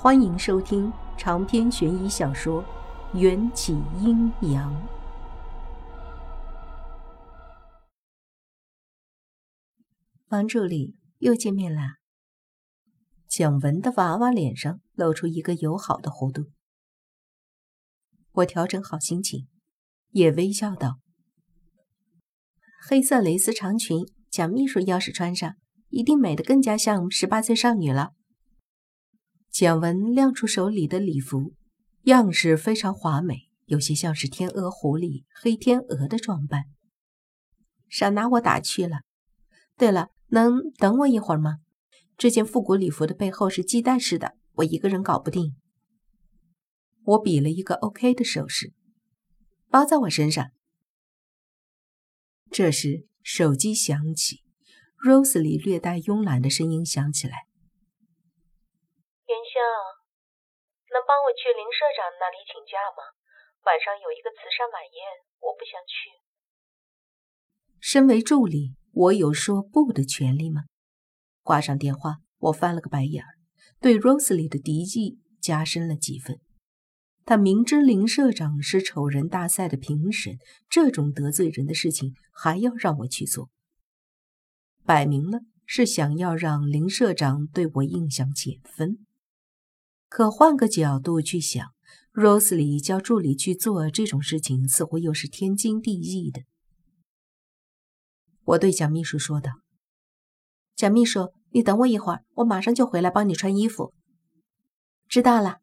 欢迎收听长篇悬疑小说《缘起阴阳》。房助理又见面啦。蒋文的娃娃脸上露出一个友好的弧度。我调整好心情，也微笑道：“黑色蕾丝长裙，蒋秘书要是穿上，一定美得更加像十八岁少女了。”简文亮出手里的礼服，样式非常华美，有些像是天鹅湖里黑天鹅的装扮。少拿我打趣了。对了，能等我一会儿吗？这件复古礼服的背后是系带式的，我一个人搞不定。我比了一个 OK 的手势，包在我身上。这时手机响起，Rose 里略带慵懒的声音响起来。能帮我去林社长那里请假吗？晚上有一个慈善晚宴，我不想去。身为助理，我有说不的权利吗？挂上电话，我翻了个白眼儿，对 Rose 里的敌意加深了几分。他明知林社长是丑人大赛的评审，这种得罪人的事情还要让我去做，摆明了是想要让林社长对我印象减分。可换个角度去想，Rose 里叫助理去做这种事情，似乎又是天经地义的。我对蒋秘书说道：“蒋秘书，你等我一会儿，我马上就回来帮你穿衣服。”知道了。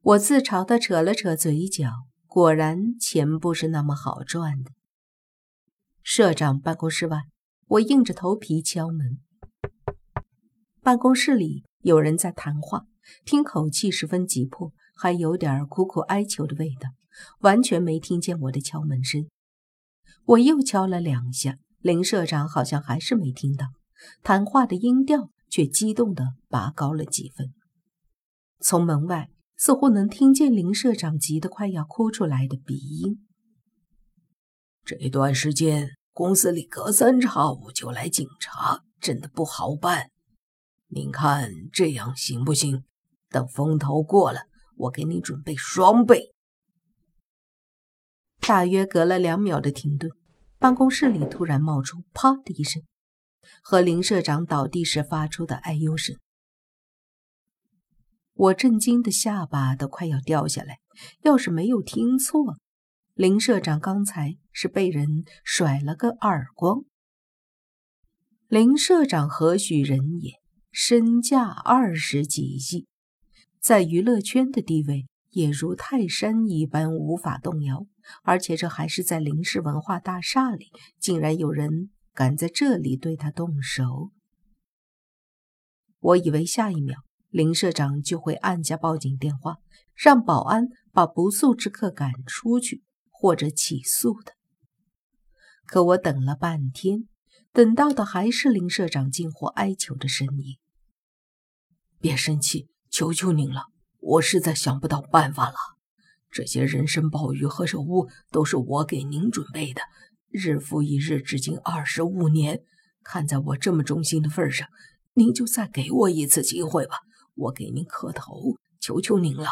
我自嘲的扯了扯嘴角，果然钱不是那么好赚的。社长办公室外，我硬着头皮敲门。办公室里有人在谈话。听口气十分急迫，还有点苦苦哀求的味道，完全没听见我的敲门声。我又敲了两下，林社长好像还是没听到，谈话的音调却激动的拔高了几分。从门外似乎能听见林社长急得快要哭出来的鼻音。这段时间公司里隔三差五就来警察，真的不好办。您看这样行不行？等风头过了，我给你准备双倍。大约隔了两秒的停顿，办公室里突然冒出“啪”的一声，和林社长倒地时发出的哎呦声。我震惊的下巴都快要掉下来。要是没有听错，林社长刚才是被人甩了个耳光。林社长何许人也？身价二十几亿。在娱乐圈的地位也如泰山一般无法动摇，而且这还是在林氏文化大厦里，竟然有人敢在这里对他动手。我以为下一秒林社长就会按下报警电话，让保安把不速之客赶出去，或者起诉他。可我等了半天，等到的还是林社长近乎哀求的声音：“别生气。”求求您了，我实在想不到办法了。这些人参鲍鱼和肉屋都是我给您准备的，日复一日，至今二十五年。看在我这么忠心的份上，您就再给我一次机会吧。我给您磕头，求求您了。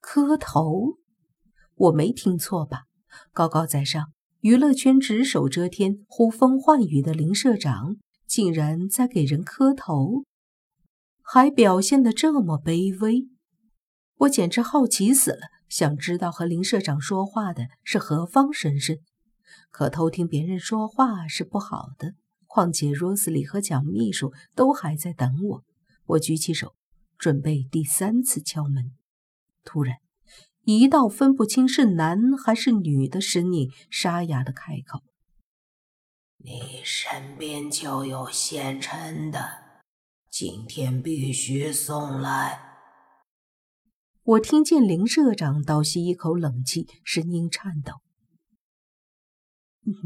磕头？我没听错吧？高高在上，娱乐圈只手遮天、呼风唤雨的林社长，竟然在给人磕头？还表现得这么卑微，我简直好奇死了，想知道和林社长说话的是何方神圣。可偷听别人说话是不好的，况且罗斯里和蒋秘书都还在等我。我举起手，准备第三次敲门。突然，一道分不清是男还是女的声音沙哑的开口：“你身边就有现成的。”今天必须送来。我听见林社长倒吸一口冷气，声音颤抖：“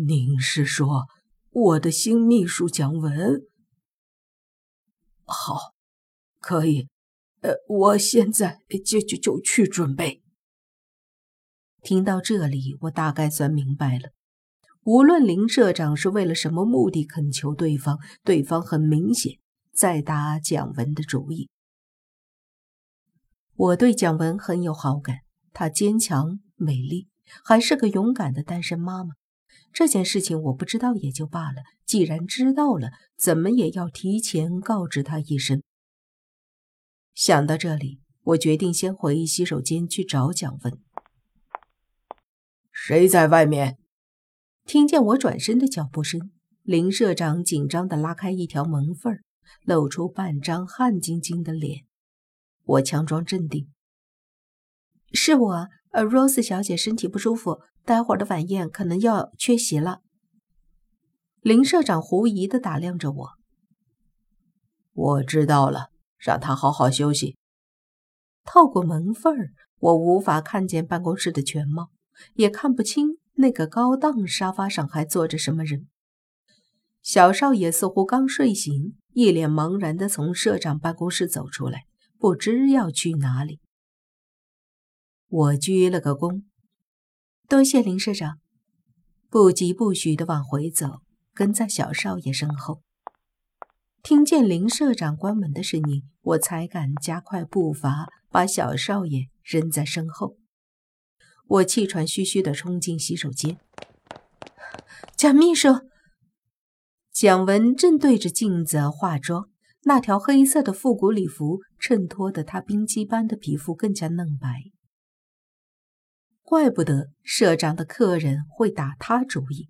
您是说我的新秘书蒋文？好，可以。呃，我现在就就就去准备。”听到这里，我大概算明白了。无论林社长是为了什么目的恳求对方，对方很明显。在打蒋文的主意，我对蒋文很有好感，她坚强美丽，还是个勇敢的单身妈妈。这件事情我不知道也就罢了，既然知道了，怎么也要提前告知她一声。想到这里，我决定先回洗手间去找蒋文。谁在外面？听见我转身的脚步声，林社长紧张地拉开一条门缝，露出半张汗津津的脸。我强装镇定：“是我，呃，Rose 小姐身体不舒服，待会儿的晚宴可能要缺席了。”林社长狐疑地打量着我：“我知道了，让她好好休息。”透过门缝儿，我无法看见办公室的全貌，也看不清那个高档沙发上还坐着什么人。小少爷似乎刚睡醒，一脸茫然地从社长办公室走出来。不知要去哪里，我鞠了个躬，多谢林社长。不疾不徐的往回走，跟在小少爷身后。听见林社长关门的声音，我才敢加快步伐，把小少爷扔在身后。我气喘吁吁的冲进洗手间，蒋秘书，蒋文正对着镜子化妆。那条黑色的复古礼服衬托的她冰肌般的皮肤更加嫩白，怪不得社长的客人会打他主意。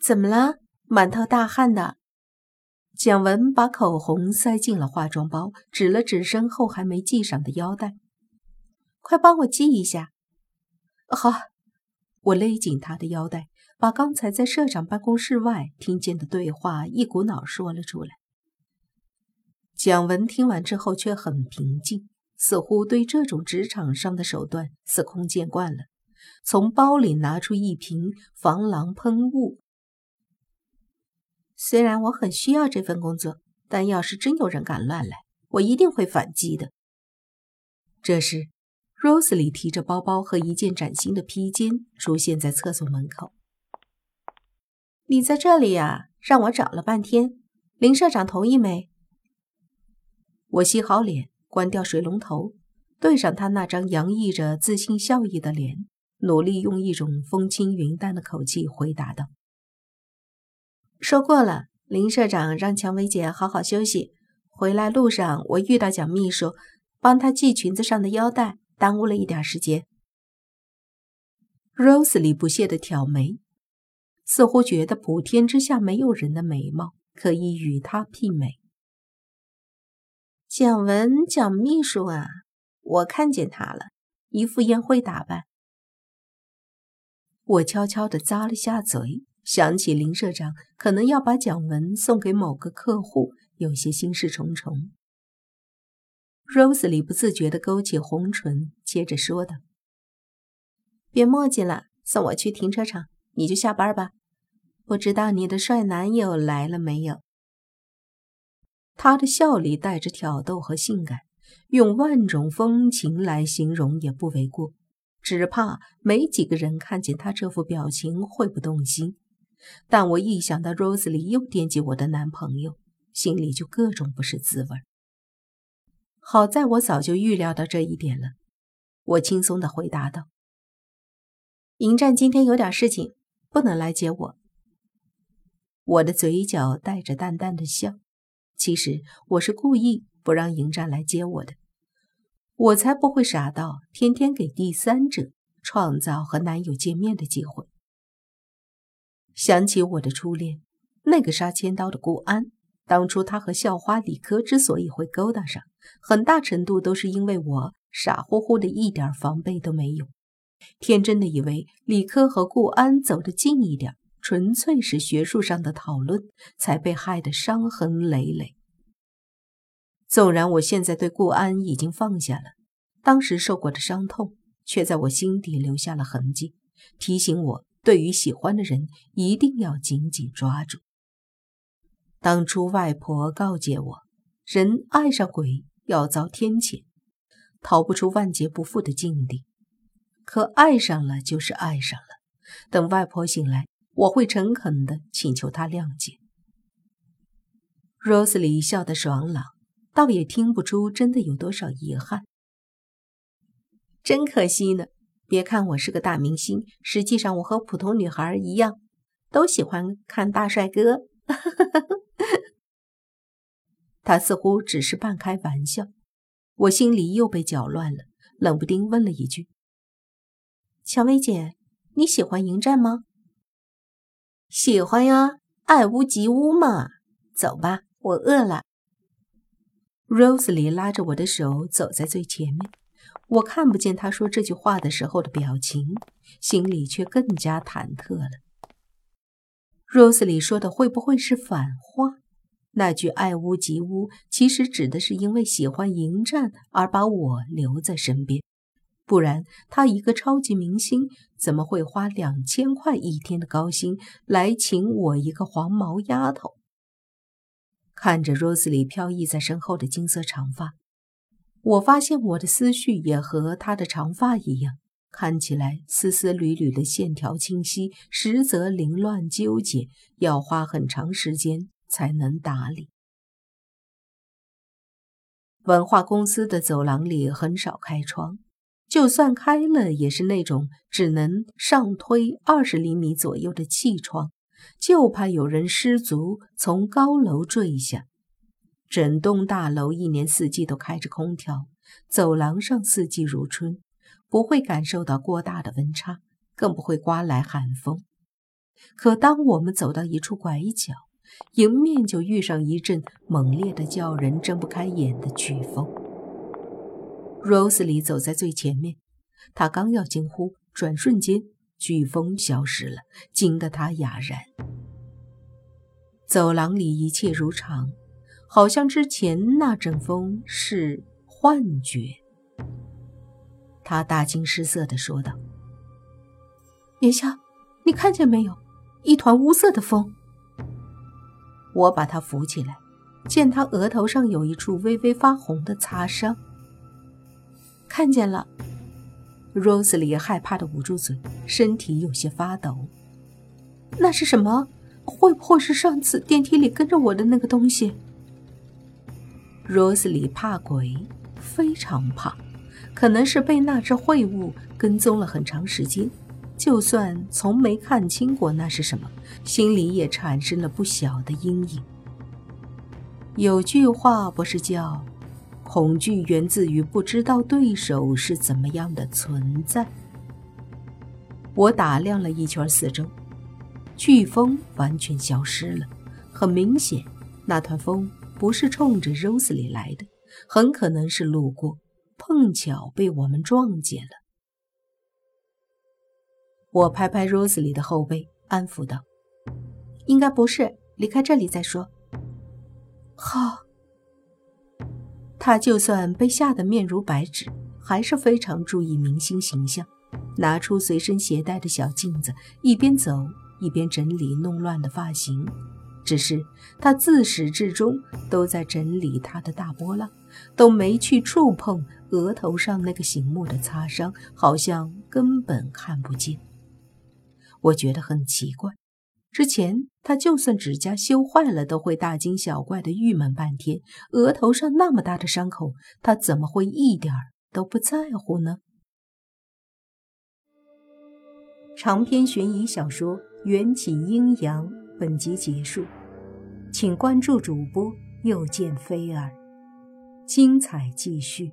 怎么了？满头大汗的蒋文把口红塞进了化妆包，指了指身后还没系上的腰带：“快帮我系一下。”好，我勒紧他的腰带。把刚才在社长办公室外听见的对话一股脑说了出来。蒋文听完之后却很平静，似乎对这种职场上的手段司空见惯了。从包里拿出一瓶防狼喷雾。虽然我很需要这份工作，但要是真有人敢乱来，我一定会反击的。这时，Rose 里提着包包和一件崭新的披肩出现在厕所门口。你在这里呀？让我找了半天，林社长同意没？我洗好脸，关掉水龙头，对上他那张洋溢着自信笑意的脸，努力用一种风轻云淡的口气回答道：“说过了，林社长让蔷薇姐好好休息。回来路上，我遇到蒋秘书，帮他系裙子上的腰带，耽误了一点时间。” Rose 里不屑地挑眉。似乎觉得普天之下没有人的美貌可以与他媲美。蒋文，蒋秘书啊，我看见他了，一副宴会打扮。我悄悄地咂了下嘴，想起林社长可能要把蒋文送给某个客户，有些心事重重。Rose 里不自觉地勾起红唇，接着说道：“别墨迹了，送我去停车场。”你就下班吧，不知道你的帅男友来了没有？他的笑里带着挑逗和性感，用万种风情来形容也不为过。只怕没几个人看见他这副表情会不动心。但我一想到 Rose 里又惦记我的男朋友，心里就各种不是滋味。好在我早就预料到这一点了，我轻松地回答道：“迎战今天有点事情。”不能来接我。我的嘴角带着淡淡的笑，其实我是故意不让迎战来接我的。我才不会傻到天天给第三者创造和男友见面的机会。想起我的初恋，那个杀千刀的顾安，当初他和校花李科之所以会勾搭上，很大程度都是因为我傻乎乎的一点防备都没有。天真的以为李科和顾安走得近一点，纯粹是学术上的讨论，才被害得伤痕累累。纵然我现在对顾安已经放下了，当时受过的伤痛却在我心底留下了痕迹，提醒我对于喜欢的人一定要紧紧抓住。当初外婆告诫我，人爱上鬼要遭天谴，逃不出万劫不复的境地。可爱上了就是爱上了。等外婆醒来，我会诚恳地请求她谅解。Rose 里笑得爽朗，倒也听不出真的有多少遗憾。真可惜呢！别看我是个大明星，实际上我和普通女孩一样，都喜欢看大帅哥。他似乎只是半开玩笑，我心里又被搅乱了，冷不丁问了一句：“蔷薇姐，你喜欢迎战吗？”“喜欢呀，爱屋及乌嘛。”“走吧，我饿了。” Rosely 拉着我的手走在最前面，我看不见他说这句话的时候的表情，心里却更加忐忑了。Rosely 说的会不会是反话？那句“爱屋及乌”其实指的是因为喜欢迎战而把我留在身边，不然他一个超级明星怎么会花两千块一天的高薪来请我一个黄毛丫头？看着 Rosely 飘逸在身后的金色长发，我发现我的思绪也和她的长发一样，看起来丝丝缕缕的线条清晰，实则凌乱纠结，要花很长时间。才能打理。文化公司的走廊里很少开窗，就算开了，也是那种只能上推二十厘米左右的气窗，就怕有人失足从高楼坠下。整栋大楼一年四季都开着空调，走廊上四季如春，不会感受到过大的温差，更不会刮来寒风。可当我们走到一处拐角，迎面就遇上一阵猛烈的、叫人睁不开眼的飓风。Rosely 走在最前面，他刚要惊呼，转瞬间飓风消失了，惊得他哑然。走廊里一切如常，好像之前那阵风是幻觉。他大惊失色地说道：“别笑，你看见没有？一团乌色的风。”我把他扶起来，见他额头上有一处微微发红的擦伤。看见了，Rosely 害怕的捂住嘴，身体有些发抖。那是什么？会不会是上次电梯里跟着我的那个东西？Rosely 怕鬼，非常怕，可能是被那只秽物跟踪了很长时间。就算从没看清过那是什么，心里也产生了不小的阴影。有句话不是叫“恐惧源自于不知道对手是怎么样的存在”。我打量了一圈四周，飓风完全消失了。很明显，那团风不是冲着 Rose 里来的，很可能是路过，碰巧被我们撞见了。我拍拍 Rose 里的后背，安抚道：“应该不是，离开这里再说。”好。他就算被吓得面如白纸，还是非常注意明星形象，拿出随身携带的小镜子，一边走一边整理弄乱的发型。只是他自始至终都在整理他的大波浪，都没去触碰额头上那个醒目的擦伤，好像根本看不见。我觉得很奇怪，之前他就算指甲修坏了，都会大惊小怪的郁闷半天。额头上那么大的伤口，他怎么会一点都不在乎呢？长篇悬疑小说《缘起阴阳》本集结束，请关注主播又见菲儿，精彩继续。